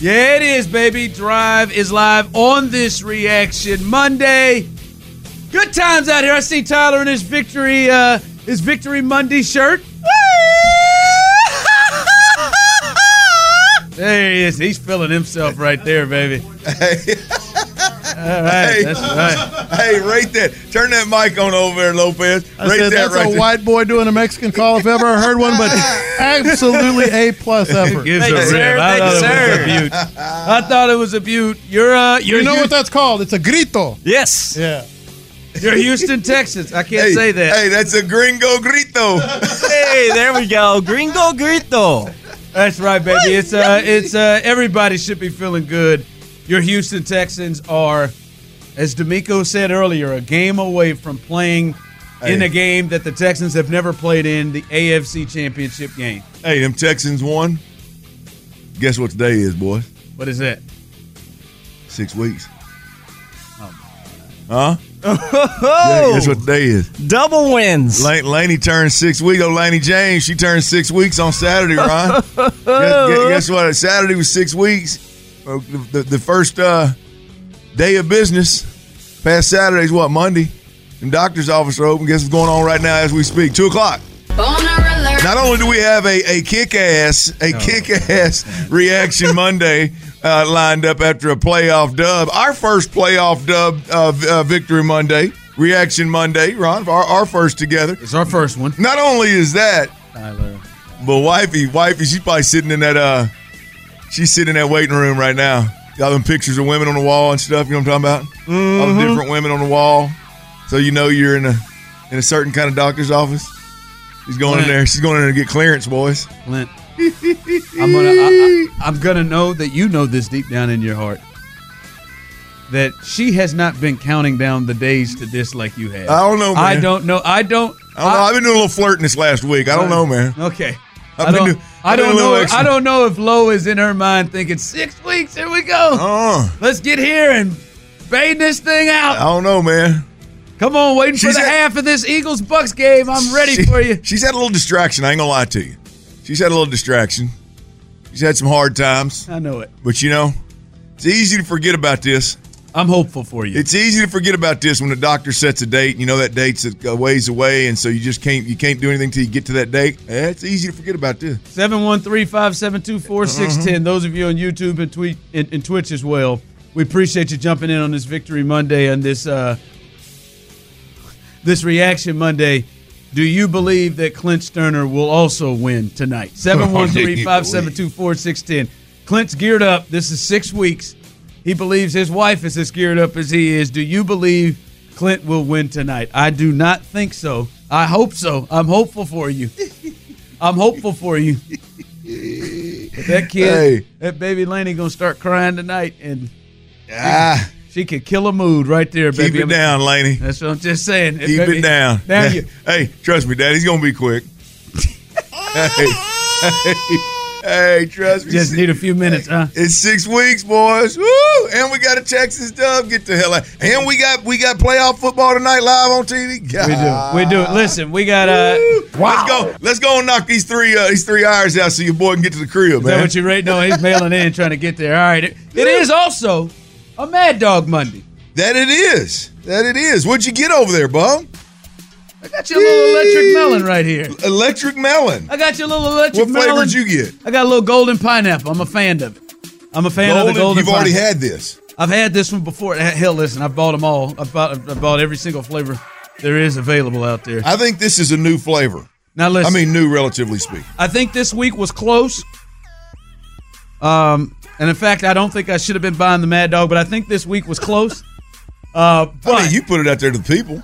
Yeah, it is, baby. Drive is live on this reaction Monday. Good times out here. I see Tyler in his victory, uh, his victory Monday shirt. There he is. He's feeling himself right there, baby. All right, Hey. that's right. Hey, rate that. Turn that mic on over there, Lopez. I rate said that that's right a there. white boy doing a Mexican call if ever I heard one, but absolutely a plus effort. Gives Thank a you, sir. rip. I Thank thought you, it was sir. a beaut. I thought it was a beaut. You're uh, you're You know Hu- what that's called? It's a grito. Yes. Yeah. you're Houston, Texas. I can't Hey, say that. Hey, that's a gringo grito. Hey, there we go. Gringo grito. That's right, baby. It's uh, it's uh, everybody should be feeling good. Your Houston Texans are, as DeMeco said earlier, a game away from playing in a game that the Texans have never played in, the AFC Championship game. hey, them Texans won. Guess what today is, boys? What is that? Six weeks. Oh, Huh? Oh, Guess what today is? double wins. Lane, Laney turned six weeks. Oh, Laney James, she turned six weeks on Saturday, Ron. guess, guess- guess what? Saturday was six weeks. Uh, The, the, the first uh, day of business. Past Saturday's what? Monday. And doctor's office are open. Guess what's going on right now as we speak? Two o'clock. Not only do we have a, a kick ass a kick ass reaction Monday uh, lined up after a playoff dub, our first playoff dub uh, uh, victory Monday, reaction Monday, Ron, our, our first together. It's our first one. Not only is that, Tyler. but wifey, wifey, she's probably sitting in that uh, she's sitting in that waiting room right now. Got them pictures of women on the wall and stuff. You know what I'm talking about? All the mm-hmm. different women on the wall, so you know you're in a in a certain kind of doctor's office. She's going in there. She's going in there to get clearance, boys. Clint. I'm gonna I, I, I'm gonna know that you know this deep down in your heart. That she has not been counting down the days to this like you have. I don't know, man. I don't know. I don't. I don't know. I've been doing a little flirting this last week. I don't know, man. Okay. I don't, do- I don't know. extra. I don't know if Lo is in her mind thinking six weeks. Here we go. Uh, Let's get here and fade this thing out. I don't know, man. Come on, waiting for the half of this Eagles Bucks game. I'm ready She- for you. She's had a little distraction. I ain't gonna lie to you. She's had a little distraction. She's had some hard times, I know it. but you know, it's easy to forget about this. I'm hopeful for you. It's easy to forget about this when the doctor sets a date. You know that date's a ways away, and so you just can't you can't do anything till you get to that date. Eh, it's easy to forget about this. 713-572-4610. Those of you on YouTube and tweet and, and Twitch as well. We appreciate you jumping in on this Victory Monday and this uh this reaction Monday. Do you believe that Clint Sterner will also win tonight? 713-572-4610. Clint's geared up. This is six weeks. He believes his wife is as geared up as he is. Do you believe Clint will win tonight? I do not think so. I hope so. I'm hopeful for you. I'm hopeful for you. But that kid, Hey. that baby Laney, gonna start crying tonight, and Ah, she could kill a mood right there, baby. keep baby. it down, Laney. That's what I'm just saying. Keep Baby, it down. Now you, Hey, trust me, Daddy's gonna be quick. hey, hey, hey, trust me. just need a few minutes, huh? It's six weeks, boys. Woo! And we got a Texas dub. Get the hell out. And we got we got playoff football tonight live on TV. We do. We do. Listen, we got uh. Let's go. Let's go and knock these three uh, these three hours out so your boy can get to the crib, Is that man. what you rate? No, he's mailing in, trying to get there. All right. It, it is also a Mad Dog Monday. that it is. That it is. What'd you get over there, bub? I got you a little electric melon right here. Electric melon. I got you a little electric What melon. What flavor did you get? I got a little golden pineapple. I'm a fan of it. I'm a fan of the golden. You've already had this. I've had this one before. Hell, listen, I've bought them all. I bought, I bought every single flavor there is available out there. I think this is a new flavor. Now listen, I mean, new, relatively speaking. I think this week was close. Um, and in fact, I don't think I should have been buying the Mad Dog, but I think this week was close. Uh, but I mean, you put it out there to the people.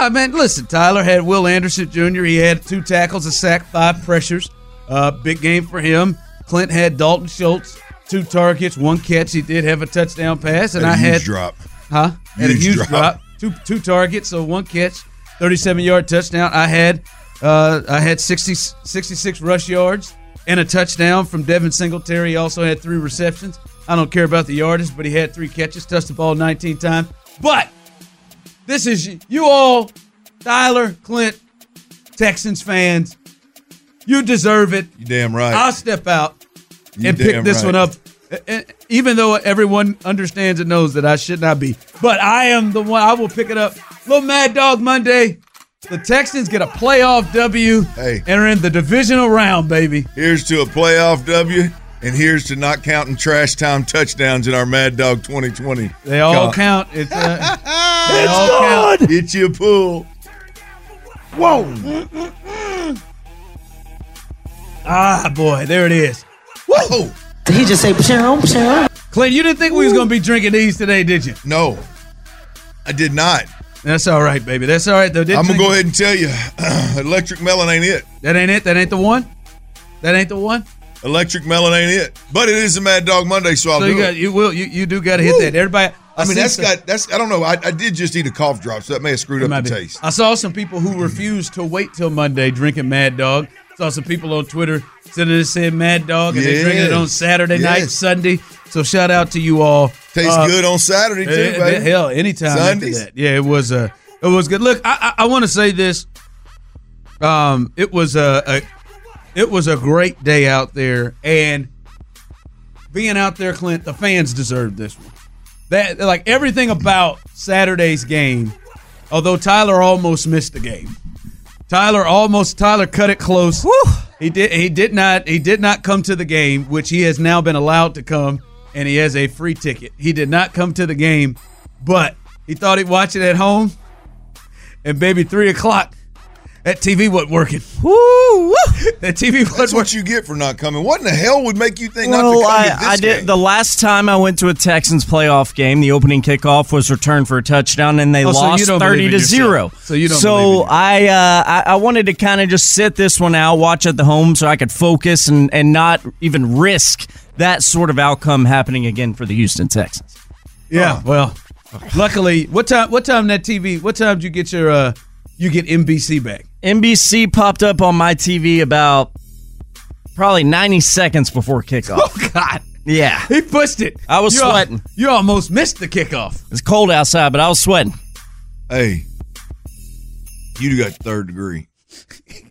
Uh, man, listen, Tyler had Will Anderson Jr. He had two tackles, a sack, five pressures. Uh, big game for him. Clint had Dalton Schultz, two targets, one catch. He did have a touchdown pass, and I Had a I huge had drop. huh? Had a Huge huge drop. drop. Two two targets, so one catch, thirty-seven yard touchdown. I had uh, I had 60, 66 rush yards and a touchdown from Devin Singletary. He also had three receptions. I don't care about the yardage, but he had three catches, touched the ball nineteen times. But this is you all, Tyler, Clint, Texans fans. You deserve it. You damn right. I'll step out You and pick this right. one up. E- e- Even though everyone understands and knows that I should not be, but I am the one. I will pick it up. Little Mad Dog Monday. The Texans get a playoff W Hey. and are in the divisional round, baby. Here's to a playoff W, and here's to not counting trash time touchdowns in our Mad Dog 2020. They all Count. count. It's, uh, they all count. Get you a pool. Whoa. Ah, boy, there it is. Whoa! Did He just say, "Pshaw, pshaw." Clint, you didn't think we was gonna be drinking these today, did you? No, I did not. That's all right, baby. That's all right, though. Didn't I'm gonna go ahead and tell you, electric melon ain't it. That ain't it. That ain't the one. That ain't the one. Electric melon ain't it. But it is a Mad Dog Monday, so I'll So do you got it. you will you, you do got to hit that. Everybody. I mean, seen that's some- got that's. I don't know. I, I did just eat a cough drop, so that may have screwed It up the be. taste. I saw some people who refused to wait till Monday drinking Mad Dog. Saw some people on Twitter sitting there saying Mad Dog, and they drinking it on Yes. Saturday night, Sunday. So shout out to you all. Tastes Uh, good on Saturday too, baby. Hell, anytime Sundays. after that. Yeah, it was uh, it was good. Look, I I, I want to say this. Um, it was a, a it was a great day out there, and being out there, Clint, the fans deserved this one. That like everything about Saturday's game. Although Tyler almost missed the game, Tyler almost Tyler cut it close. He did he did not he did not come to the game, which he has now been allowed to come, and he has a free ticket. He did not come to the game, but he thought he'd watch it at home. And baby, three o'clock, that TV wasn't working. Woo! woo. That TV wasn't That's what you get for not coming. What in the hell would make you think not to come I, to this I did game? the last time I went to a Texans playoff game. The opening kickoff was returned for a touchdown, and they Oh, lost don't thirty to zero. So you don't So I, uh, I I wanted to kind of just sit this one out, watch at the home, so I could focus and and not even risk that sort of outcome happening again for the Houston Texans. Yeah. Well, luckily, what time? What time that TV? What time did you get your? uh You get NBC back. NBC popped up on my TV about probably ninety seconds before kickoff. Oh God. Yeah, He pushed it. I was You al- sweating. you almost missed the kickoff. it's cold outside, but I was sweating. Hey, you'd got third degree.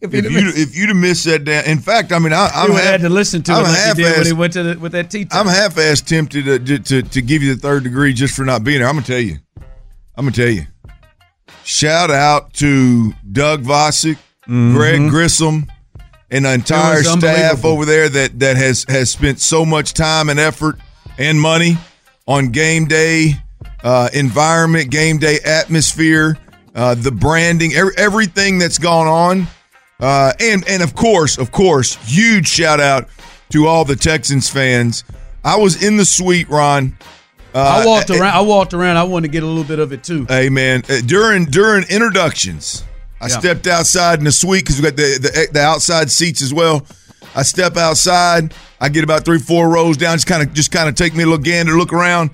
If If he'd you have if you'd have missed that down, in fact, I mean, I, I'm would half, had to listen to I'm it like he did when half-assed- he went to the, with that tea time. I'm half-ass tempted to, to to give you the third degree just for not being there. I'm gonna tell you. I'm gonna tell you. Shout out to Doug Vosick, Greg Grissom, and the entire staff over there that that has has spent so much time and effort and money on game day uh, environment, game day atmosphere, uh, the branding, every, everything that's gone on. Uh, and and of course, of course, huge shout out to all the Texans fans. I was in the suite, Ron. Uh, I walked eh, around. I walked around. I wanted to get a little bit of it too. Hey man, uh, during during introductions, I Yeah. stepped outside in the suite because we got the, the the outside seats as well. I step outside. I get about three four rows down. Just kind of just kind of take me a little gander, look around,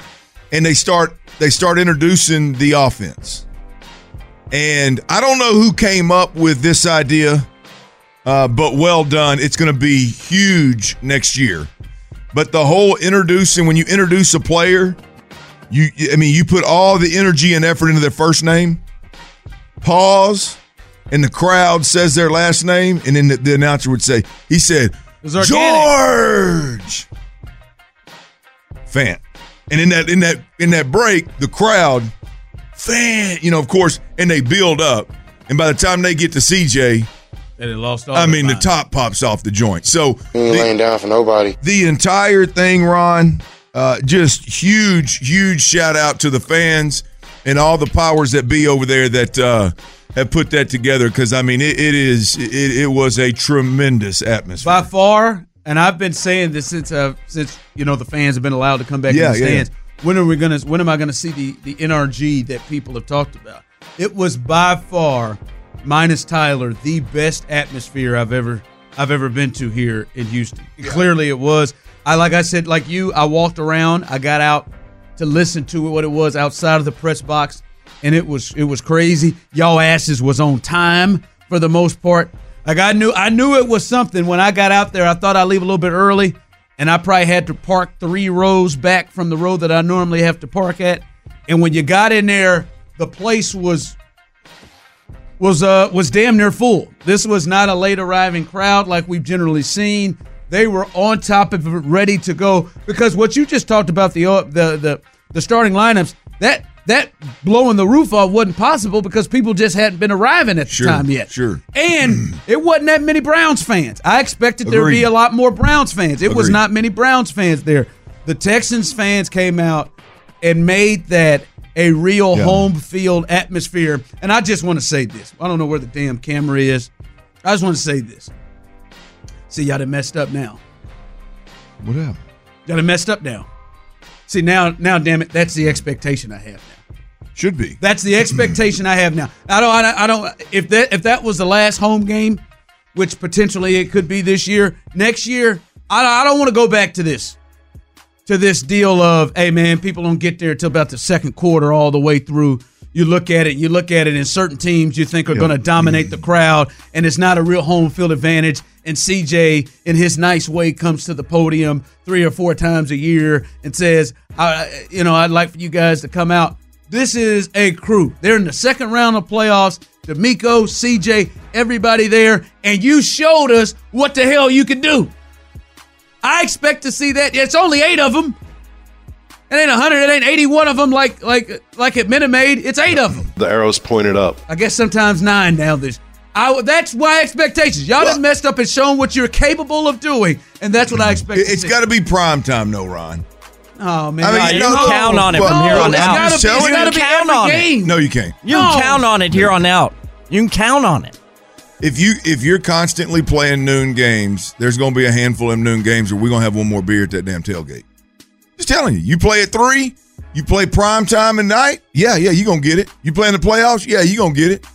and they start they start introducing the offense. And I don't know who came up with this idea, uh, but well done. It's going to be huge next year. But the whole introducing when you introduce a player, you I mean you put all the energy and effort into their first name, pause, and the crowd says their last name, and then the, the announcer would say, he said. George Fant. And in that in that in that break, the crowd fan, you know, of course, and they build up. And by the time they get to CJ, And it lost all. I their mean the top pops off the joint. So He ain't the- laying down for nobody. the entire thing, Ron, uh, just huge, huge shout out to the fans. and all the powers that be over there that uh, have put that together. Because I mean, it, it is it, it was a tremendous atmosphere. by far, and I've been saying this since uh, since you know the fans have been allowed to come back Yeah, in the yeah, stands. When are we gonna? When am I gonna see the the NRG that people have talked about? It was by far, minus Tyler, the best atmosphere I've ever I've ever been to here in Houston. Clearly, it was. I like I said, like you, I walked around. I got out to listen to what it was outside of the press box, and it was it was crazy. Y'all asses was on time for the most part. Like I knew I knew it was something when I got out there. I thought I'd leave a little bit early, and I probably had to park three rows back from the road that I normally have to park at. And when you got in there, the place was was uh was damn near full. This was not a late arriving crowd like we've generally seen. They were on top of it, ready to go. Because what you just talked about the uh, the the the starting lineups that that blowing the roof off wasn't possible because people just hadn't been arriving at the Sure, time yet. sure. And it wasn't that many Browns fans. I expected there to be a lot more Browns fans. It was not many Browns fans there. The Texans fans came out and made that a real Yeah. home field atmosphere. And I just want to say this. I don't know where the damn camera is. I just want to say this. See, y'all done messed up now. What happened? Y'all done messed up now. See, now, now, damn it, that's the expectation I have now. Should be. That's the expectation I have now. I don't. I don't. I don't if that if that was the last home game, which potentially it could be this year, next year, I, I don't want to go back to this, to this deal of hey man, people don't get there till about the second quarter all the way through. You look at it, you look at it, and certain teams you think are going to dominate the crowd, and it's not a real home field advantage. And CJ, in his nice way, comes to the podium three or four times a year and says, I, "You know, I'd like for you guys to come out." This is a crew. They're in the second round of playoffs. DeMeco, CJ, everybody there, and you showed us what the hell you can do. I expect to see that. It's only eight of them. It ain't hundred. It ain't eighty-one of them like like like at Minute Maid. It's eight of them. The arrow's pointed up. I guess sometimes nine now. This. I, that's my expectations. Y'all done messed up and shown what you're capable of doing, and that's what I expect. It's got to be prime time, no, Ron. Oh man, I mean, Nah, you you know- count on it Well, from here on it's out. gotta It's gotta be, telling it's gotta be Count every on it. game. No, you can't. You No. can count on it here on out. You can count on it. If you if you're constantly playing noon games, there's going to be a handful of noon games where we're going to have one more beer at that damn tailgate. Just telling you. You play at three, you play prime time at night. Yeah, yeah, you gonna get it. You play in the playoffs. Yeah, you gonna get it.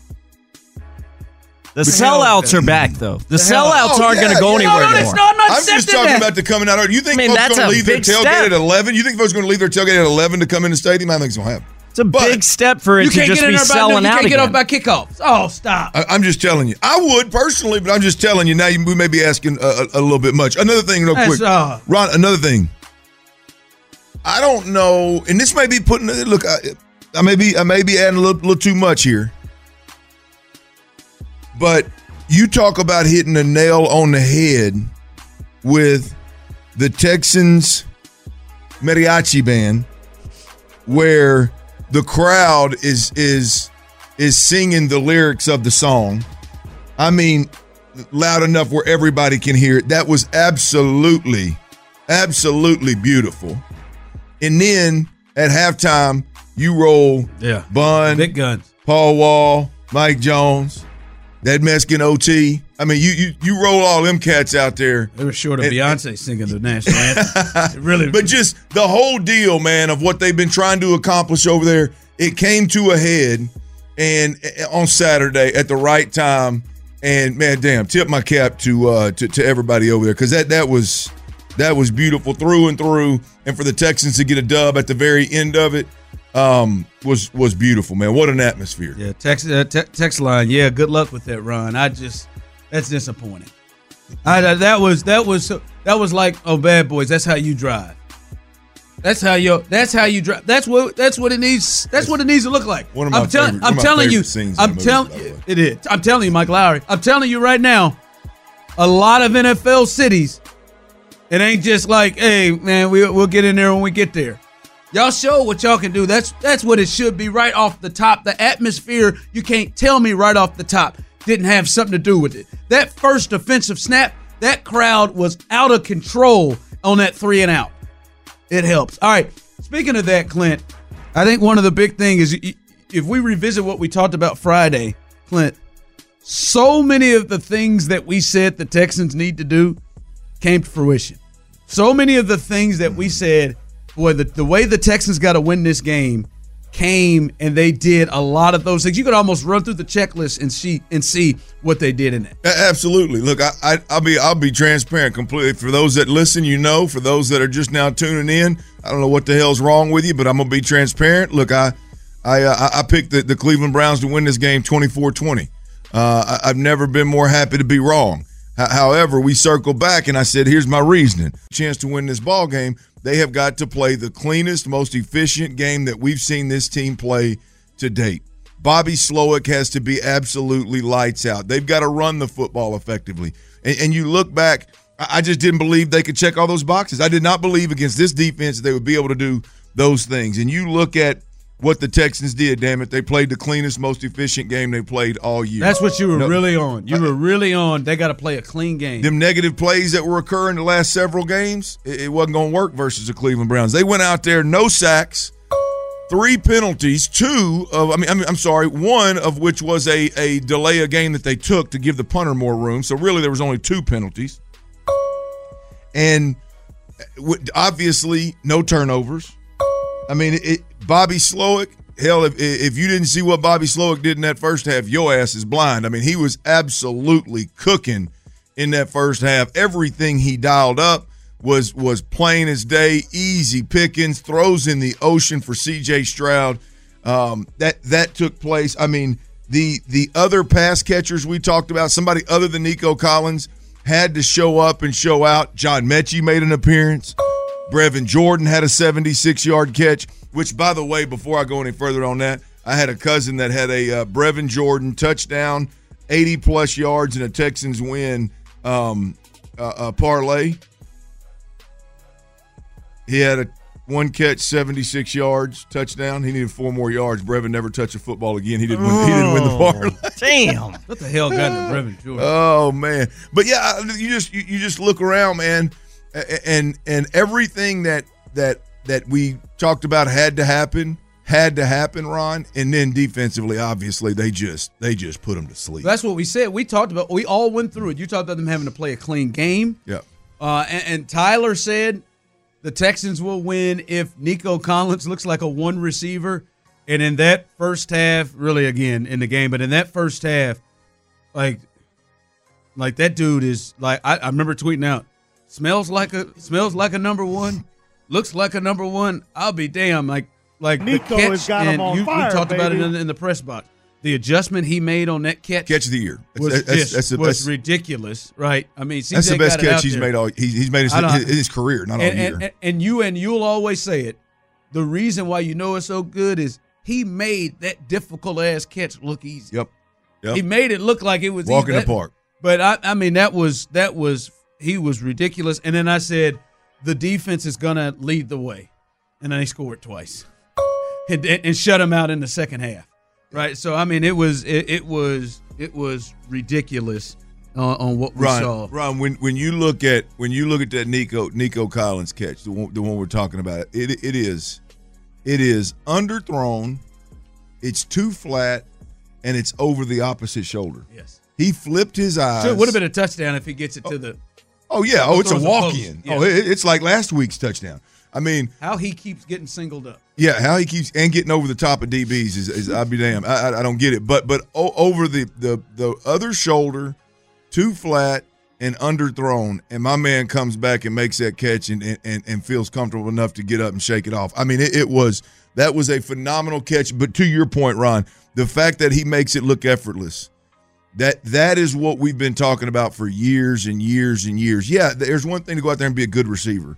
The hell sellouts with are back though. The hell- sellouts Oh, aren't going to go yeah. anywhere No, no, anymore. that's not- I'm not I'm just talking that. about the coming out. You think I mean, folks going to leave their big tailgate step. at 11? You think folks going to leave their tailgate at 11 to come in the stadium? I think it's going to happen. It's a But- big step for it You to can't just get in be there by selling you can't get again. off by kickoffs. Oh, stop. I, I'm just telling you. I would personally, but I'm just telling you. Now you, we may be asking a, a, a little bit much. Another thing, real That's, quick, uh, Ron. Another thing. I don't know, and this may be putting. Look, I, I may be, I may be adding a little, little too much here, but you talk about hitting a nail on the head with the Texans mariachi band, where the crowd is is is singing the lyrics of the song. I mean, loud enough where everybody can hear it. That was absolutely, absolutely beautiful. And then at halftime, you roll Yeah. Bun, Big guns. Paul Wall, Mike Jones, that Mexican OT. I mean, you you you roll all them cats out there. They were short of And- Beyonce singing the national anthem. Really, But just the whole deal, man, of what they've been trying to accomplish over there, it came to a head and uh, on Saturday at the right time. And man, damn, tip my cap to uh to, to everybody over there because that that was that was beautiful through and through. And for the Texans to get a dub at the very end of it um was was beautiful, man. What an atmosphere. yeah. Text uh, te- text line. Yeah. Good luck with that run. I just that's disappointing. I that was that was that was like oh bad boys. That's how you drive. That's how you. That's how you drive. That's what. That's what it needs. That's what it needs to look like. One of my I'm telling. favorite- I'm telling you. I'm telling. by. It is. I'm telling you, Mike Lowry. I'm telling you right now. A lot of NFL cities. It ain't just like, hey man, we, we'll get in there when we get there. Y'all show what y'all can do. That's that's what it should be right off the top. The atmosphere, you can't tell me right off the top, didn't have something to do with it. That first offensive snap, that crowd was out of control on that three and out. It helps. All right. Speaking of that, Clint, I think one of the big things is if we revisit what we talked about Friday, Clint. So many of the things that we said the Texans need to do came to fruition. So many of the things that we said, boy, the, the way the Texans got to win this game came and they did a lot of those things. You could almost run through the checklist and see and see what they did in it. Absolutely. Look, I, I, I'll be I'll be transparent completely. For those that listen, you know. For those that are just now tuning in, I don't know what the hell's wrong with you, but I'm gonna be transparent. Look, I I uh, I picked the, the Cleveland Browns to win this game 24-20. Uh, I, I've never been more happy to be wrong. However, we circle back and I said, here's my reasoning: chance to win this ball game. They have got to play the cleanest, most efficient game that we've seen this team play to date. Bobby Slowik has to be absolutely lights out. They've got to run the football effectively. And, and you look back, I I just didn't believe they could check all those boxes. I did not believe against this defense that they would be able to do those things. And you look at what the Texans did, damn it. They played the cleanest, most efficient game they played all year. That's what you were No- really on. You were really on. They got to play a clean game. them negative plays that were occurring the last several games, it, it wasn't going to work versus the Cleveland Browns. They went out there, no sacks, three penalties, two of I mean, I mean I'm sorry, one of which was a a delay a game that they took to give the punter more room. So really, there was only two penalties, and eh, obviously no turnovers. I mean, it, Bobby Slowik. Hell, if if you didn't see what Bobby Slowik did in that first half, your ass is blind. I mean, he was absolutely cooking in that first half. Everything he dialed up was was plain as day, easy pickings, throws in the ocean for C.J. Stroud. Um, that that took place. I mean, the the other pass catchers we talked about, somebody other than Nico Collins had to show up and show out. John Metchie made an appearance. Brevin Jordan had a 76 yard catch, which, by the way, before I go any further on that, I had a cousin that had a uh, Brevin Jordan touchdown, 80 plus yards, and a Texans win um, uh, uh, parlay. He had a one catch, 76 yards, touchdown. He needed four more yards. Brevin never touched a football again. He didn't win, he didn't win the parlay. Damn. what the hell got into Brevin Jordan? Oh man, but yeah, you just you, you just look around, man, a- and and everything that that that we talked about had to happen, had to happen, Ron, and then defensively, obviously, they just they just put them to sleep. That's what we said. We talked about. We all went through it. You talked about them having to play a clean game. yeah, Uh, and, and Tyler said the Texans will win if Nico Collins looks like a one receiver. And in that first half, really again in the game, but in that first half, like, like that dude is like I, I remember tweeting out, smells like a smells like a number one, looks like a number one. I'll be damn. Like like the Nico catch, has got him and on you, fire, we talked about it in, in the press box. The adjustment he made on that catch, catch of the year. was That's, that's, just that's, the- was that's- ridiculous, right? I mean, that's the best got catch he's there. made all he's, he's made his, his, his career, not all and, year. and, and, and you and you'll always say it. The reason why you know it's so good is he made that difficult ass catch look easy. yep, yep. He made it look like it was walking easy. the park. But I, I mean, that was that was he was ridiculous. And then I said the defense is gonna lead the way, and then they scored twice, and, and, and shut him out in the second half. Right. So I mean, it was it, it was it was ridiculous on, on what we Ron, saw. Ron, when when you look at when you look at that Nico Nico Collins catch, the one, the one we're talking about, it it is it is underthrown, it's too flat, and it's over the opposite shoulder. Yes. He flipped his eyes. So it would have been a touchdown if he gets it to oh, the. Oh yeah. Oh, it's a walk-in. Yeah. Oh, it, it's like last week's touchdown. I mean, How he keeps getting singled up. yeah, how he keeps and getting over the top of DBs is, is I'll be damned. I, I, I don't get it. But but over the the the other shoulder, too flat and underthrown, and my man comes back and makes that catch and and, and feels comfortable enough to get up and shake it off. I mean, it, it was that was a phenomenal catch. But to your point, Ron, the fact that he makes it look effortless. That that is what we've been talking about for years and years and years. Yeah, there's one thing to go out there and be a good receiver,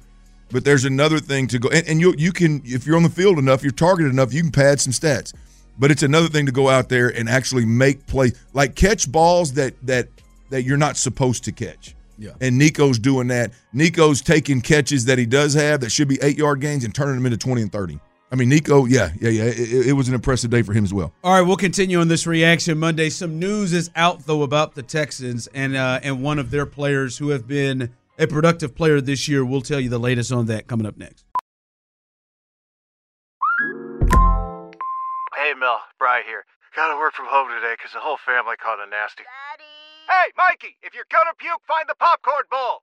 but there's another thing to go and, and you you can if you're on the field enough, you're targeted enough, you can pad some stats. But it's another thing to go out there and actually make play like catch balls that that that you're not supposed to catch. Yeah. And Nico's doing that. Nico's taking catches that he does have that should be eight yard gains and turning them into 20 and 30. I mean, Nico, yeah, yeah, yeah. It, it was an impressive day for him as well. All right, we'll continue on this reaction Monday. Some news is out though about the Texans and uh, and one of their players who have been a productive player this year. We'll tell you the latest on that coming up next. Hey Mel. Bry here. Gotta work from home today because the whole family caught a nasty. Hey, Mikey, if you're gonna puke, find the popcorn bowl.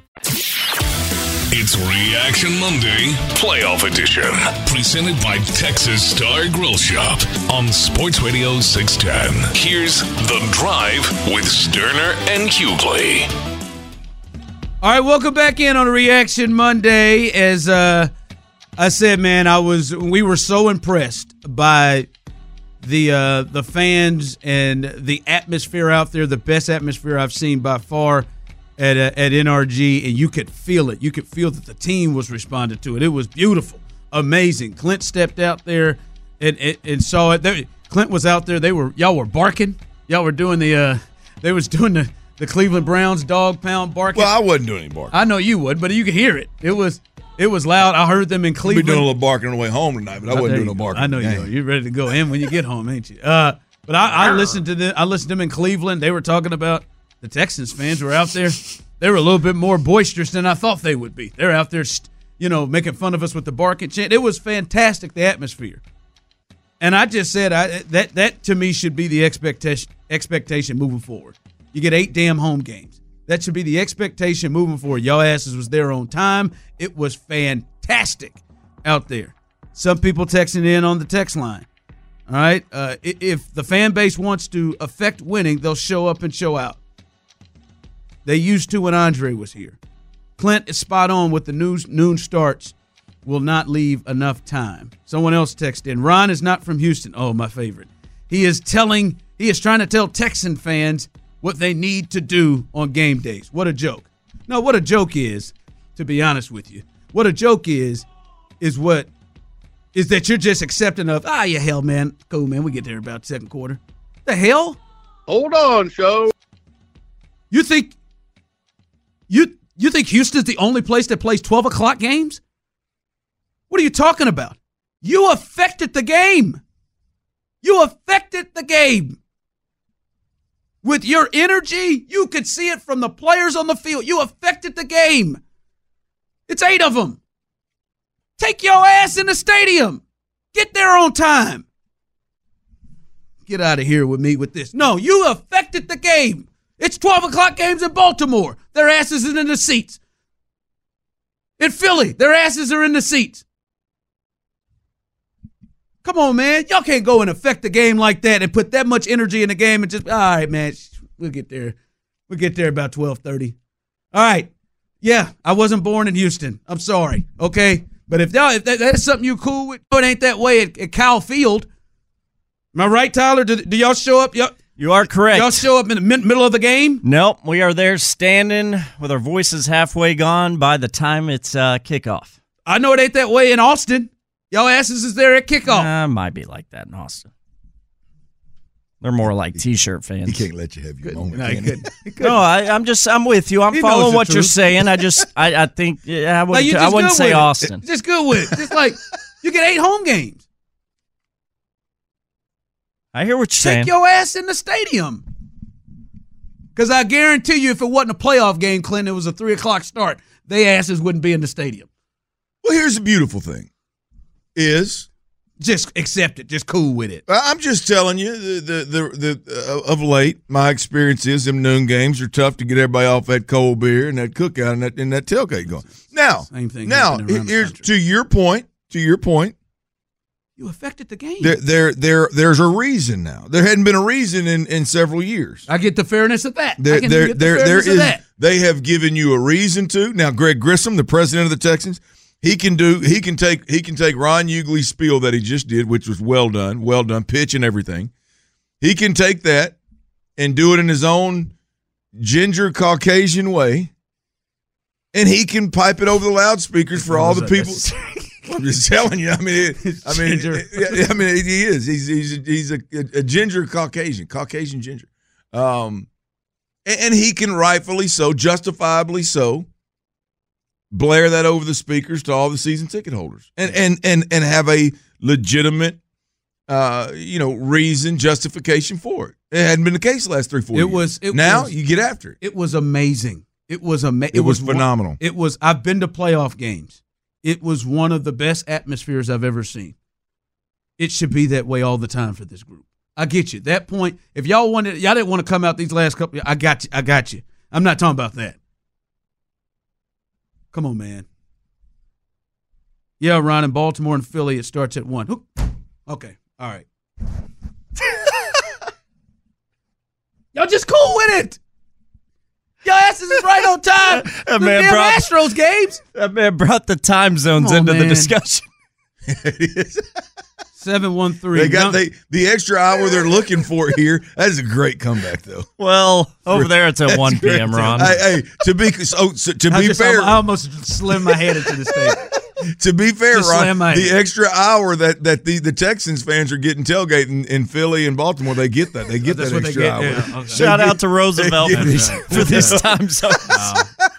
It's Reaction Monday, Playoff Edition, presented by Texas Star Grill Shop on Sports Radio 610. Here's The Drive with Sterner and Hughley. All right, welcome back in on Reaction Monday. As uh, I said, man, I was we were so impressed by the uh, the fans and the atmosphere out there. The best atmosphere I've seen by far at uh, at NRG, and you could feel it. You could feel that the team was responding to it. It was beautiful, amazing. Clint stepped out there and and, and saw it. Clint was out there. They were y'all were barking. Y'all were doing the uh, they was doing the the Cleveland Browns dog pound barking. Well, I wasn't doing any barking. I know you would, but you could hear it. It was it was loud. I heard them in I'll be doing a little barking on the way home tonight, but I Oh, wasn't doing no barking. I know you. You're ready to go in when you get home, ain't you? Uh, but I, I listened to them. I listened to them in Cleveland. They were talking about the Texans fans were out there. They were a little bit more boisterous than I thought they would be. They're out there, you know, making fun of us with the barking chant. It was fantastic. The atmosphere. And I just said I, that that to me should be the expectation expectation moving forward. You get eight damn home games. That should be the expectation moving forward. Y'all asses was there on time. It was fantastic out there. Some people texting in on the text line. All right. Uh, if the fan base wants to affect winning, they'll show up and show out. They used to when Andre was here. Clint is spot on with the news noon starts. Will not leave enough time. Someone else texted in. Ron is not from Houston. Oh, my favorite. He is telling. He is trying to tell Texan fans what they need to do on game days. What a joke. No, what a joke is, to be honest with you. What a joke is, is what is that you're just accepting of, ah, yeah, hell, man. Cool, man. We get there about second quarter. The hell? Hold on, show. You think you you think Houston's the only place that plays 12 o'clock games? What are you talking about? You affected the game. You affected the game. With your energy, you could see it from the players on the field. You affected the game. It's eight of them. Take your ass in the stadium. Get there on time. Get out of here with me with this. No, you affected the game. It's 12 o'clock games in Baltimore. Their asses are in the seats. In Philly, their asses are in the seats. Come on, man. Y'all can't go and affect the game like that and put that much energy in the game and just all right, man. We'll get there. We'll get there about 12:30. All right. Yeah, I wasn't born in Houston. I'm sorry. Okay. But if y'all if that, that's something you cool with, it ain't that way at, at Kyle Field. Am I right, Tyler? Do, do y'all show up? Y'all, You are correct. y'all show up in the mid- middle of the game? Nope, we are there standing with our voices halfway gone by the time it's uh, kickoff. I know it ain't that way in Austin. Y'all asses is there at kickoff. Uh, might be like that in Austin. They're more like t-shirt fans. He can't let you have your moment. No, he can he? couldn't. No, I, I'm just I'm with you. I'm He following the what you're saying. I just I, I think yeah, I wouldn't you I wouldn't say it. Austin. Just good with it. Just like you get eight home games. I hear what you're Take saying. your ass in the stadium. Because I guarantee you, if it wasn't a playoff game, Clinton, it was a three o'clock start. They asses wouldn't be in the stadium. Well, here's the beautiful thing: is just accept it, just cool with it. I'm just telling you, the the the, the uh, of late, my experience is them noon games are tough to get everybody off that cold beer and that cookout and that and that tailgate going. Now, Same thing Now, happening here's to your point. To your point, You affected the game. there, there, there, there's a reason now. There hadn't been a reason in in several years. I get the fairness of that. I There, there, get the there, there fairness of that. They have given you a reason to. Now, Greg Grissom, the president of the Texans, he can do. He can take. He can take Ron Ugley's spiel that he just did, which was well done, well done, pitch and everything. He can take that and do it in his own ginger Caucasian way, and he can pipe it over the loudspeakers for all the people. I'm just telling you. I mean, it, I mean, Ginger. yeah, I mean, he is. He's he's a, he's a, a ginger Caucasian, Caucasian ginger. Um, and, and he can rightfully so, justifiably so, blare that over the speakers to all the season ticket holders, and and and and have a legitimate, uh, you know, reason justification for it. It hadn't been the case the last three four. It years. was- it now was- you get after it. It was amazing. It was amazing. It was phenomenal. It was. I've been to playoff games. It was one of the best atmospheres I've ever seen. It should be that way all the time for this group. I get you. That point, if y'all wanted, y'all didn't want to come out these last couple. I got you. I got you. I'm not talking about that. Come on, man. Yeah, Ron, in Baltimore and Philly, it starts at one. Okay, all right. y'all just cool with it. Your asses is right on time. That The man damn brought- Astros games. That man brought the time zones on, into the man. discussion. Seven one three. They got they the extra hour they're looking for here. That is a great comeback, though. Well, over there it's at That's 1 p.m., Ron. Hey, hey, to be so, so- to I be just- fair, I almost slammed my head into the stage. to be fair, Ron, the extra hour that that the, the Texans fans are getting tailgating in Philly and Baltimore, they get that. They get That's that extra get, hour. yeah, okay. Shout out to Roosevelt They get- for this time zone.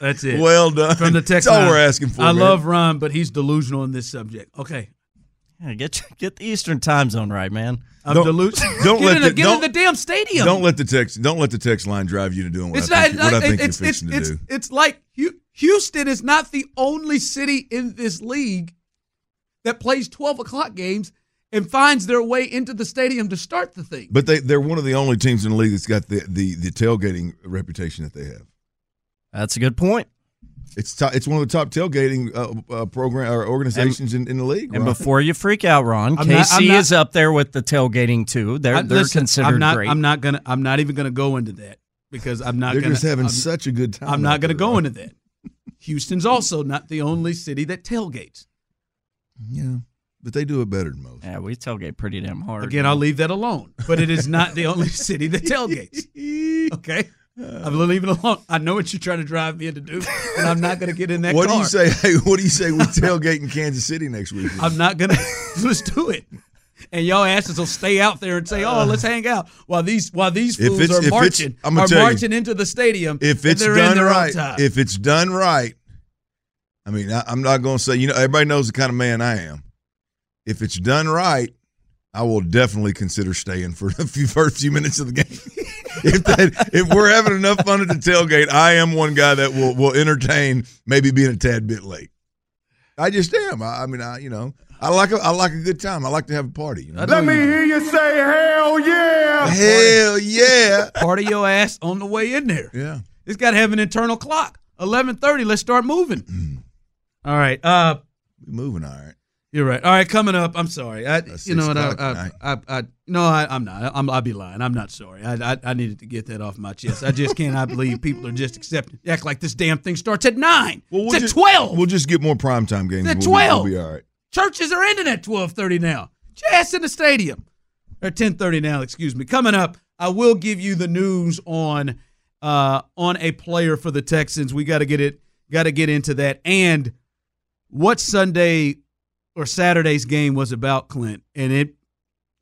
That's it. Well done. From the That's all we're asking for. I man. love Ron, but he's delusional on this subject. Okay. Yeah, get get the Eastern time zone right, man. I'm Don't- delusional. don't get let in, the- the, get don't- in the damn stadium. Don't let the text don't let the text line drive you to doing what it's I not. think, what I think it's, you're it's, fixing it's, to do. it's like Houston is not the only city in this league that plays 12 o'clock games and finds their way into the stadium to start the thing. But they they're one of the only teams in the league that's got the the, the tailgating reputation that they have. That's a good point. It's top, it's one of the top tailgating uh, uh, program or organizations in, in the league. And Ron. before you freak out, Ron, I'm KC not- not- is up there with the tailgating too. They're I- they're listen, considered I'm not, great. I'm not gonna. I'm not even gonna go into that because I'm not. they're gonna, just having I'm, such a good time. I'm not gonna there, go Ron. into that. Houston's also not the only city that tailgates. Yeah, but they do it better than most. yeah, we tailgate pretty damn hard. Again, I'll leave that alone. But it is not the only city that tailgates. Okay, I'm leaving it alone. I know what you're trying to drive me into do, and I'm not gonna get in that What do you say? Hey, what do you say we tailgate in Kansas City next week? I'm not gonna. Let's do it. And y'all asses will stay out there and say, "Oh, let's hang out," while these while these If fools it's- if are it's- marching I'm gonna are tell you, marching into the stadium. if and it's they're in done their own right, time. if it's done right, I mean, I, I'm not going to say. You know, everybody knows the kind of man I am. If it's done right, I will definitely consider staying for the few first few minutes of the game. if that, if we're having enough fun at the tailgate, I am one guy that will will entertain maybe being a tad bit late. I just am. I, I mean, I you know, I like a, I like a good time. I like to have a party. You know? Let me hear you say hell yeah. Hell yeah! Party your ass on the way in there. Yeah. It's got to have an internal clock. Eleven thirty. Let's start moving. All right. Uh, We moving all right. You're right. All right. Coming up. I'm sorry. I, That's you know what? I, I, I, I, no, I, I'm not. I'm, I'll be lying. I'm not sorry. I, I, I needed to get that off my chest. I just cannot believe people are just accepting, act like this damn thing starts at nine. Well, we'll at just, twelve. We'll just get more primetime games. It's at We'll be- 12. We'll be all right. Churches are ending at twelve thirty now. Just in the stadium. Or ten thirty now. Excuse me. Coming up, I will give you the news on uh, on a player for the Texans. We got to get it. Got to get into that and what Sunday or Saturday's game was about, Clint, and it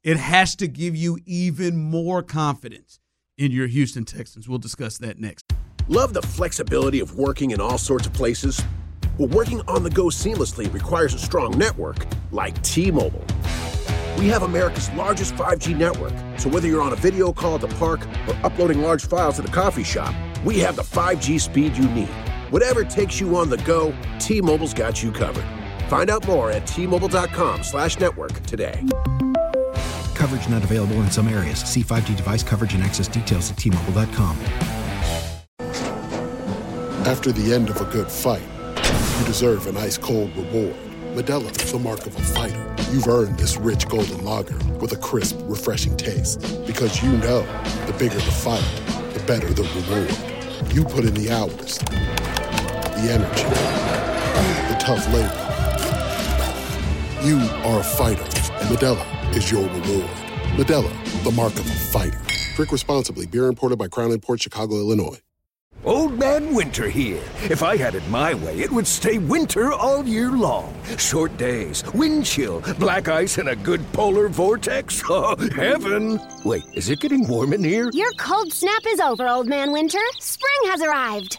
it has to give you even more confidence in your Houston Texans. We'll discuss that next. Love the flexibility of working in all sorts of places? Well, working on the go seamlessly requires a strong network like T Mobile. We have America's largest 5G network, so whether you're on a video call at the park or uploading large files at a coffee shop, we have the 5G speed you need. Whatever takes you on the go, T Mobile's got you covered. Find out more at T-Mobile.com slash network today. Coverage not available in some areas. See 5G device coverage and access details at T-Mobile.com. After the end of a good fight, you deserve an ice cold reward. Modelo is the mark of a fighter. You've earned this rich golden lager with a crisp, refreshing taste. Because you know the bigger the fight, the better the reward. You put in the hours, the energy, the tough labor. You are a fighter, and Modelo is your reward. Modelo, the mark of a fighter. Drink responsibly. Beer imported by Crown Port Chicago, Illinois. Old Man Winter here. If I had it my way, it would stay winter all year long. Short days, wind chill, black ice, and a good polar vortex. Oh, heaven! Wait, is it getting warm in here? Your cold snap is over, Old Man Winter. Spring has arrived.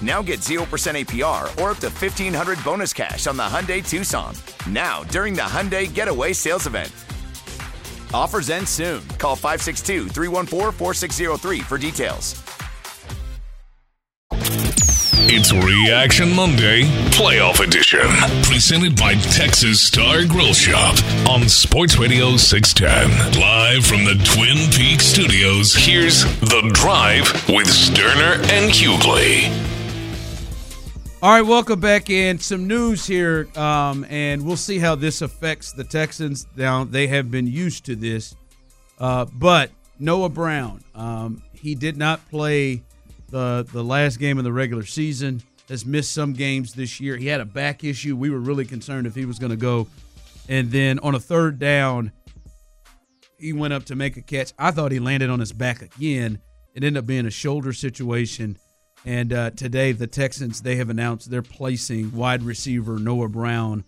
Now get 0% APR or up to 1500 bonus cash on the Hyundai Tucson. Now, during the Hyundai Getaway Sales Event. Offers end soon. Call 562 314 4603 for details. It's Reaction Monday, Playoff Edition, presented by Texas Star Grill Shop on Sports Radio 610. Live from the Twin Peaks studios, here's The Drive with Stoerner and Hughley. All right, welcome back in. Some news here, um, and we'll see how this affects the Texans. Now they have been used to this, uh, but Noah Brown, um, he did not play the the last game of the regular season. Has missed some games this year. He had a back issue. We were really concerned if he was going to go. And then on a third down, he went up to make a catch. I thought he landed on his back again. It ended up being a shoulder situation. And uh, today, the Texans they have announced they're placing wide receiver Noah Brown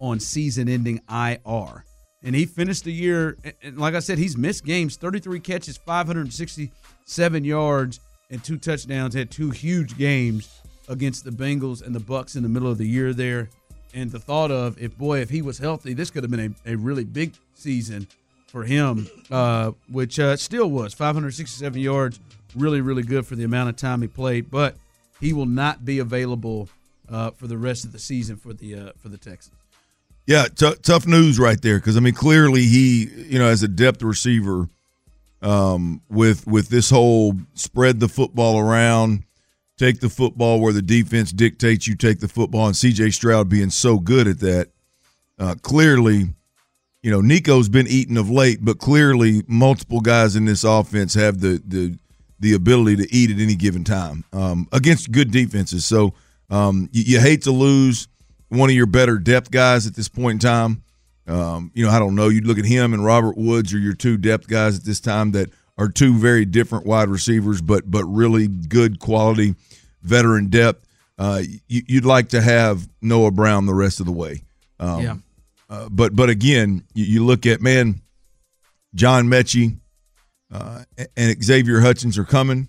on season-ending IR. And he finished the year, and like I said, he's missed games: 33 catches, 567 yards, and two touchdowns. Had two huge games against the Bengals and the Bucks in the middle of the year there. And the thought of if boy, if he was healthy, this could have been a, a really big season for him, uh, which uh, still was 567 yards, really, really good for the amount of time he played. But he will not be available uh, for the rest of the season for the uh, for the Texans. Yeah, t- tough news right there because I mean clearly he, you know, as a depth receiver, um, with with this whole spread the football around, take the football where the defense dictates you take the football, and C.J. Stroud being so good at that, uh, clearly, you know, Nico's been eaten of late, but clearly multiple guys in this offense have the the the ability to eat at any given time um, against good defenses. So um, you, you hate to lose one of your better depth guys at this point in time. Um, you know, I don't know. You look at him and Robert Woods are your two depth guys at this time that are two very different wide receivers, but but really good quality veteran depth. Uh, you, would like to have Noah Brown the rest of the way. Um, yeah. Uh, but but again, you, you, look at man, John Metchie uh, and Xavier Hutchins are coming.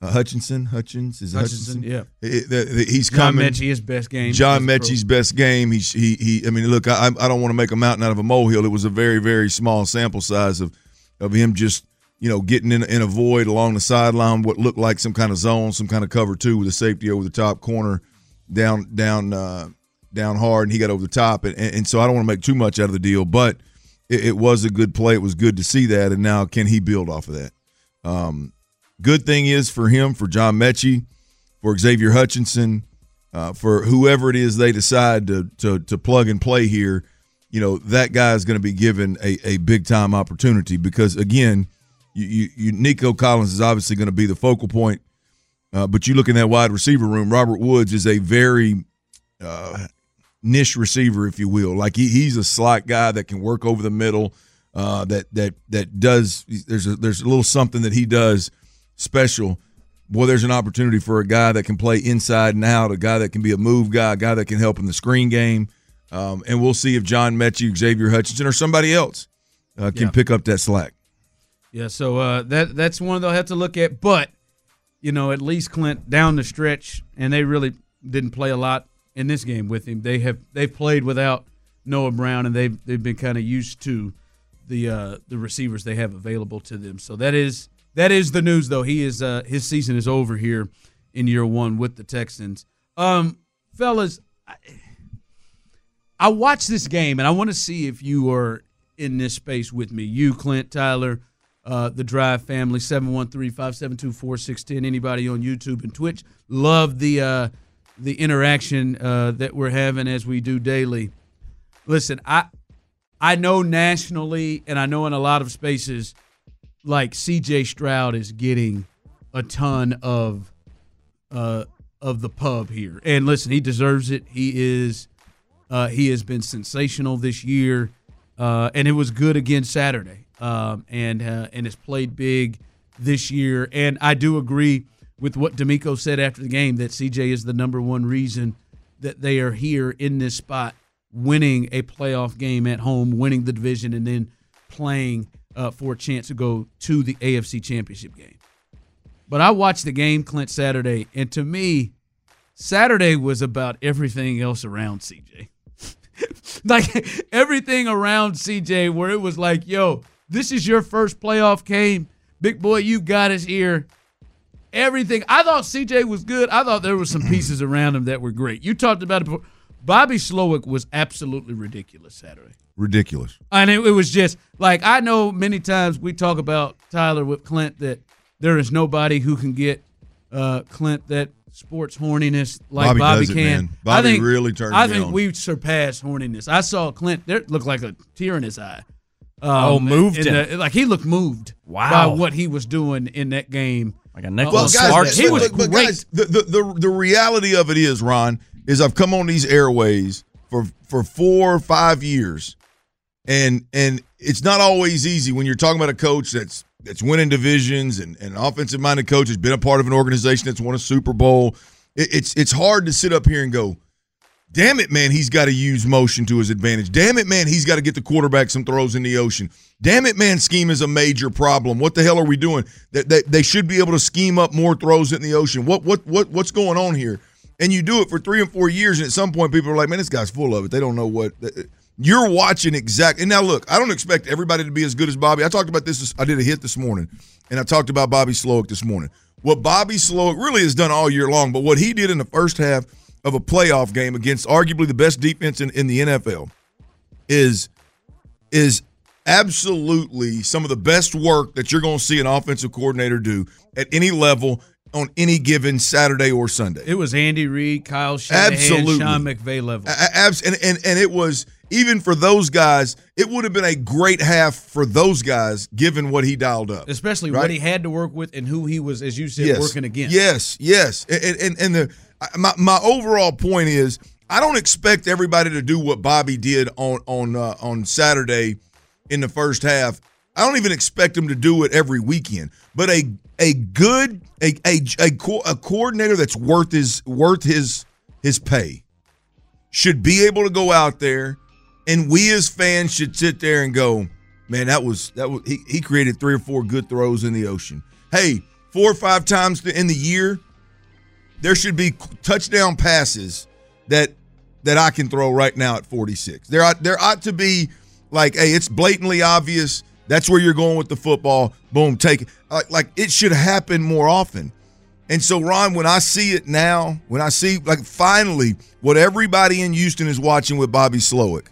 Uh, Hutchinson, Hutchins is Hutchinson, Hutchinson. yeah. It, it, he's John coming. Metchie, his best game. John Metchie's best game. He's he he. I mean, look, I I don't want to make a mountain out of a molehill. It was a very very small sample size of of him just you know getting in in a void along the sideline, what looked like some kind of zone, some kind of cover two with a safety over the top corner, down down uh, down hard, and he got over the top, and and, and so I don't want to make too much out of the deal, but it, it was a good play. It was good to see that, and now can he build off of that? Um, good thing is for him, for John Metchie, for Xavier Hutchinson, uh, for whoever it is they decide to, to to plug and play here, you know that guy is going to be given a, a big time opportunity because again, you, you, you Nico Collins is obviously going to be the focal point, uh, but you look in that wide receiver room. Robert Woods is a very uh, niche receiver, if you will. Like he, he's a slot guy that can work over the middle. Uh, that that that does there's a there's a little something that he does special. Boy, there's an opportunity for a guy that can play inside and out, a guy that can be a move guy, a guy that can help in the screen game. Um, and we'll see if John Metchie, Xavier Hutchinson, or somebody else uh, can Yeah. pick up that slack. Yeah, so uh, that that's one they'll have to look at. But you know, at least Clint down the stretch, and they really didn't play a lot in this game with him. They have they've played without Noah Brown, and they've they've been kind of used to the uh, the receivers they have available to them. So that is that is the news, though. He is uh, his season is over here in year one with the Texans. Um, fellas, I, I watched this game, and I want to see if you are in this space with me. You, Clint, Tyler, uh, the Drive family, 713-572-4610. Anybody on YouTube and Twitch. Love the uh, the interaction uh, that we're having as we do daily. Listen, I I know nationally and I know in a lot of spaces, like CJ Stroud is getting a ton of uh, of the pub here. And listen, he deserves it. He is uh, he has been sensational this year, uh, and it was good again Saturday. Um, and uh, and has played big this year. And I do agree with what DeMeco said after the game that CJ is the number one reason that they are here in this spot, winning a playoff game at home, winning the division, and then playing uh, for a chance to go to the AFC Championship game. But I watched the game, Clint, Saturday, and to me, Saturday was about everything else around CJ. like everything around CJ, where it was like, yo, this is your first playoff game. Big boy, you got us here. Everything. I thought CJ was good. I thought there were some pieces around him that were great. You talked about it before. Bobby Slowik was absolutely ridiculous Saturday. Ridiculous. And it, it was just like I know many times we talk about Tyler with Clint that there is nobody who can get uh, Clint that sports horniness like Bobby Bobby, does it, can. man. Bobby I think, really turned. I think on. we surpassed horniness. I saw Clint. There looked like a tear in his eye. Um, Oh, moved in him. the- like he looked moved Wow. by what he was doing in that game. Like a Nicholas well, guys, he was but, but guys, the, the, the, the reality of it is, Ron, is I've come on these airways for for four or five years, and and it's not always easy when you're talking about a coach that's that's winning divisions and, and an offensive minded coach has been a part of an organization that's won a Super Bowl. It, it's it's hard to sit up here and go, damn it, man, he's got to use motion to his advantage. Damn it, man, he's got to get the quarterback some throws in the ocean. Damn it, man, scheme is a major problem. What the hell are we doing? That they, they should be able to scheme up more throws in the ocean. What what what what's going on here? And you do it for three and four years, and at some point, people are like, man, this guy's full of it. They don't know what. You're watching exact. And now look, I don't expect everybody to be as good as Bobby. I talked about this. I did a hit this morning, and I talked about Bobby Slowik this morning. What Bobby Slowik really has done all year long, but what he did in the first half of a playoff game against arguably the best defense in, in the NFL is is absolutely some of the best work that you're going to see an offensive coordinator do at any level on any given Saturday or Sunday. It was Andy Reid, Kyle Shanahan, Absolutely. Sean McVay level. Abs- and, and and it was even for those guys, it would have been a great half for those guys given what he dialed up. Especially right? what he had to work with and who he was, as you said, yes. working against. Yes, yes. And and, and the my, my overall point is I don't expect everybody to do what Bobby did on on uh, on Saturday in the first half. I don't even expect him to do it every weekend. But a a good a a a, co- a coordinator that's worth his worth his his pay should be able to go out there and we as fans should sit there and go, man, that was that was he, he created three or four good throws in the ocean. Hey, four or five times in the year, there should be touchdown passes that that I can throw right now at 46. There ought there ought to be like, hey, it's blatantly obvious. That's where you're going with the football. Boom, take it. Like, like it should happen more often. And so, Ron, when I see it now, when I see like finally what everybody in Houston is watching with Bobby Slowik.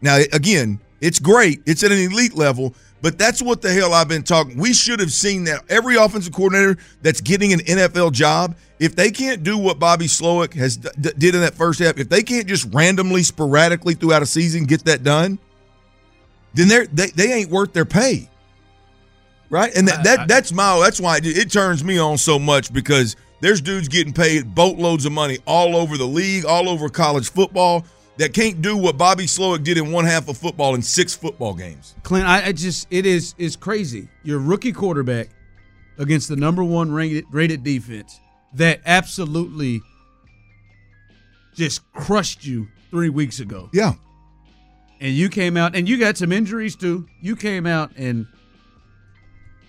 Now, again, it's great. It's at an elite level, but that's what the hell I've been talking. We should have seen that every offensive coordinator that's getting an NFL job, if they can't do what Bobby Slowik has d- d- did in that first half, if they can't just randomly, sporadically throughout a season get that done, then they're, they they ain't worth their pay. Right? And that, that that's my that's why it, it turns me on so much because there's dudes getting paid boatloads of money all over the league, all over college football that can't do what Bobby Slowik did in one half of football in six football games. Clint, I, I just it is is crazy. Your rookie quarterback against the number one rated rated defense that absolutely just crushed you three weeks ago. Yeah. And you came out, and you got some injuries too. You came out and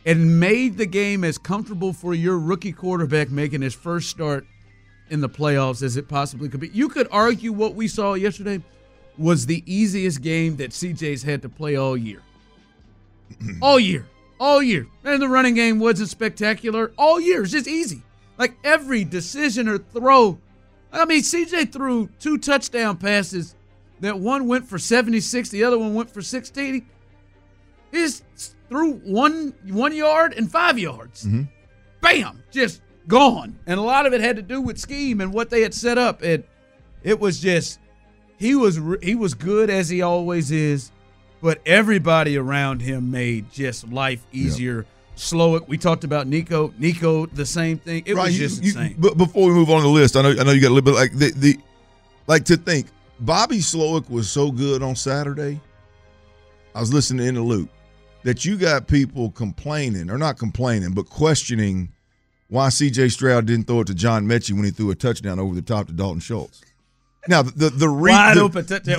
and made the game as comfortable for your rookie quarterback making his first start in the playoffs as it possibly could be. You could argue what we saw yesterday was the easiest game that CJ's had to play all year. all year. All year. And the running game wasn't spectacular. All year. It's just easy. Like every decision or throw. I mean, CJ threw two touchdown passes that one went for 76, the other one went for 16. He just threw one one yard and five yards. Mm-hmm. Bam, just gone. And a lot of it had to do with scheme and what they had set up. And it was just he was he was good as he always is, but everybody around him made just life easier. Slowik, we talked about Nico. Nico, the same thing. It was just you- insane. But before we move on to the list, I know I know you got a little bit like the, the like to think Bobby Slowik was so good on Saturday. I was listening in the loop that you got people complaining or not complaining, but questioning why C.J. Stroud didn't throw it to John Metchie when he threw a touchdown over the top to Dalton Schultz. Now the the, re- the,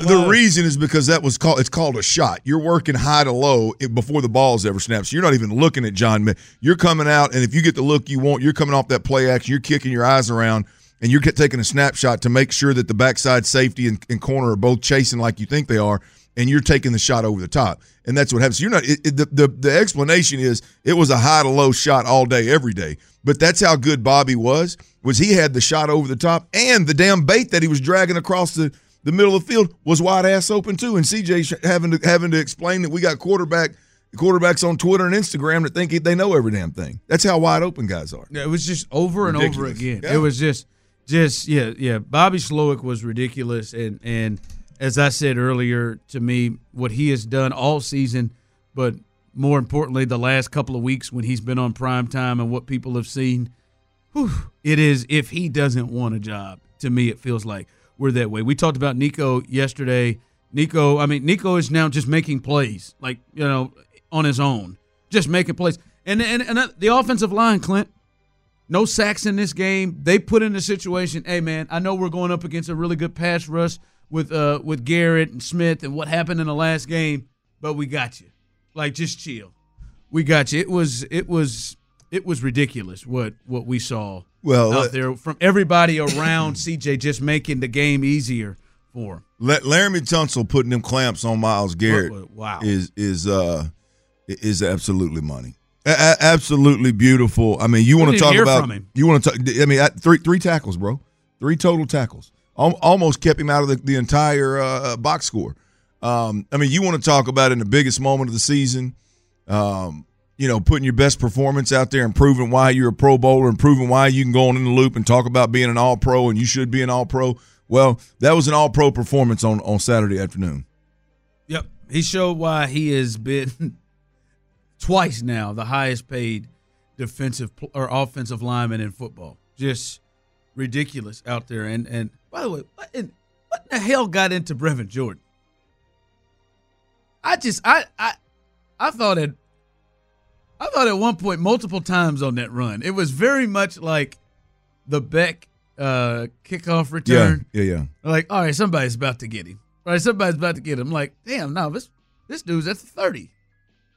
the reason is because that was called it's called a shot. You're working high to low before the ball's ever snapped. So you're not even looking at John. Me- You're coming out, and if you get the look you want, you're coming off that play action. You're kicking your eyes around, and you're taking a snapshot to make sure that the backside safety and, and corner are both chasing like you think they are, and you're taking the shot over the top. And that's what happens. You're not. It, it- the, the the explanation is it was a high to low shot all day, every day. But that's how good Bobby was. Was he had the shot over the top, and the damn bait that he was dragging across the the middle of the field was wide ass open too. And CJ having to having to explain that we got quarterback quarterbacks on Twitter and Instagram that think they know every damn thing. That's how wide open guys are. Yeah, it was just over and over again. Yeah. It was just, just yeah, yeah. Bobby Slowik was ridiculous, and and as I said earlier, to me, what he has done all season, but more importantly, the last couple of weeks when he's been on prime time and what people have seen, whew, it is. If he doesn't want a job, to me, it feels like we're that way. We talked about Nico yesterday. Nico, I mean, Nico is now just making plays, like you know, on his own, just making plays. And and and uh, the offensive line, Clint, no sacks in this game. They put in a situation. Hey, man, I know we're going up against a really good pass rush with uh with Garrett and Smith and what happened in the last game, but we got you. Like, just chill. We got you. It was it was it was ridiculous what what we saw. Well, out there from everybody around CJ just making the game easier for him. La- Laremy Tunsil putting them clamps on Myles Garrett Wow. is is uh is absolutely money. A- absolutely beautiful. I mean, you want to talk about from him. you want to talk. I mean, three three tackles, bro. Three total tackles. Al- almost kept him out of the, the entire uh, box score. Um, I mean, you want to talk about in the biggest moment of the season. Um, you know, putting your best performance out there and proving why you're a Pro Bowler and proving why you can go on in the loop and talk about being an All Pro and you should be an All Pro. Well, that was an All Pro performance on on Saturday afternoon. Yep. He showed why he has been twice now the highest paid defensive or offensive lineman in football. Just ridiculous out there. And and by the way, what in, what the hell got into Brevin Jordan? I just I I I thought it I thought at one point multiple times on that run. It was very much like the Beck uh kickoff return. Yeah, yeah, yeah. Like, all right, somebody's about to get him. Right, somebody's about to get him. Like, damn, no, this this dude's at the thirty,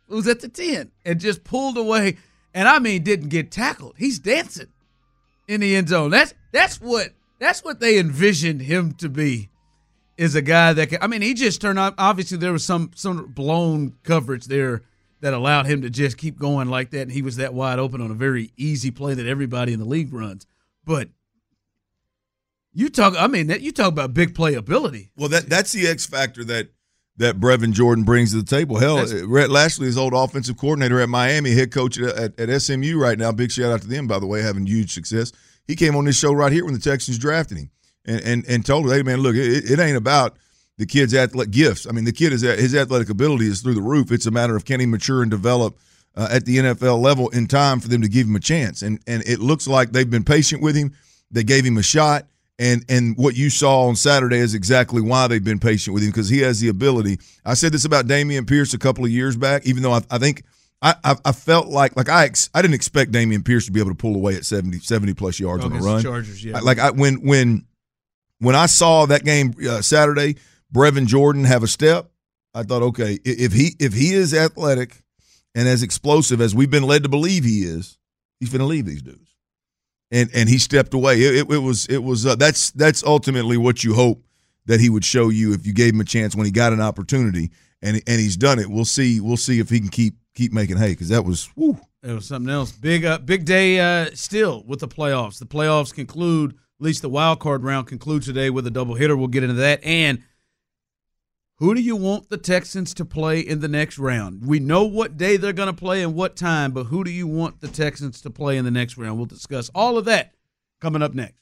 who's at the ten, and just pulled away. And I mean, didn't get tackled. He's dancing in the end zone. That's that's what that's what they envisioned him to be. Is a guy that can. I mean, he just turned out. Obviously, there was some some blown coverage there that allowed him to just keep going like that, and he was that wide open on a very easy play that everybody in the league runs. But you talk. I mean, that you talk about big playability. Well, that that's the X factor that that Brevin Jordan brings to the table. Hell, That's- Rhett Lashlee, his old offensive coordinator at Miami, head coach at, at, at SMU right now. Big shout out to them, by the way, having huge success. He came on this show right here when the Texans drafted him, and and, and told him, "Hey, man, look, it, it ain't about." The kid's athletic gifts. I mean, the kid is his athletic ability is through the roof. It's a matter of can he mature and develop uh, at the NFL level in time for them to give him a chance. And and it looks like they've been patient with him. They gave him a shot. And and what you saw on Saturday is exactly why they've been patient with him because he has the ability. I said this about Dameon Pierce a couple of years back, even though I, I think I, I I felt like like I ex, I didn't expect Dameon Pierce to be able to pull away at 70, 70 plus yards Oh, on a the run. Chargers, yeah. Like I when when when I saw that game uh, Saturday, Brevin Jordan have a step, I thought, okay, if he if he is athletic and as explosive as we've been led to believe he is, he's going to leave these dudes. And and he stepped away. It, it, it was it was uh, that's that's ultimately what you hope that he would show you if you gave him a chance when he got an opportunity, and and he's done it. We'll see we'll see if he can keep keep making hay because that was whew, It was something else. Big uh, big day uh, still with the playoffs. The playoffs conclude, at least the wild card round concludes today with a double hitter. We'll get into that. And who do you want the Texans to play in the next round? We know what day they're going to play and what time, but who do you want the Texans to play in the next round? We'll discuss all of that coming up next.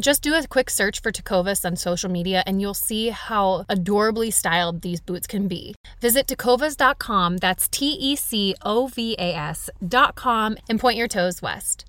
Just do a quick search for Tecovas on social media and you'll see how adorably styled these boots can be. Visit tecovas.com, that's T E C O V A S.com, and point your toes west.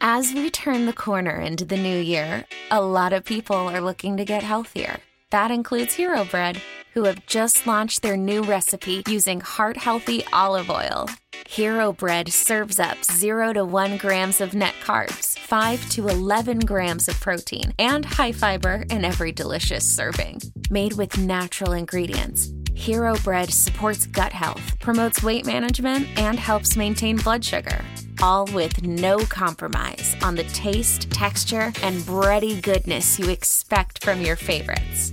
As we turn the corner into the new year, a lot of people are looking to get healthier. That includes Hero Bread, who have just launched their new recipe using heart healthy olive oil. Hero Bread serves up 0 to 1 grams of net carbs, 5 to 11 grams of protein, and high fiber in every delicious serving. Made with natural ingredients, Hero Bread supports gut health, promotes weight management, and helps maintain blood sugar. All with no compromise on the taste, texture, and bready goodness you expect from your favorites.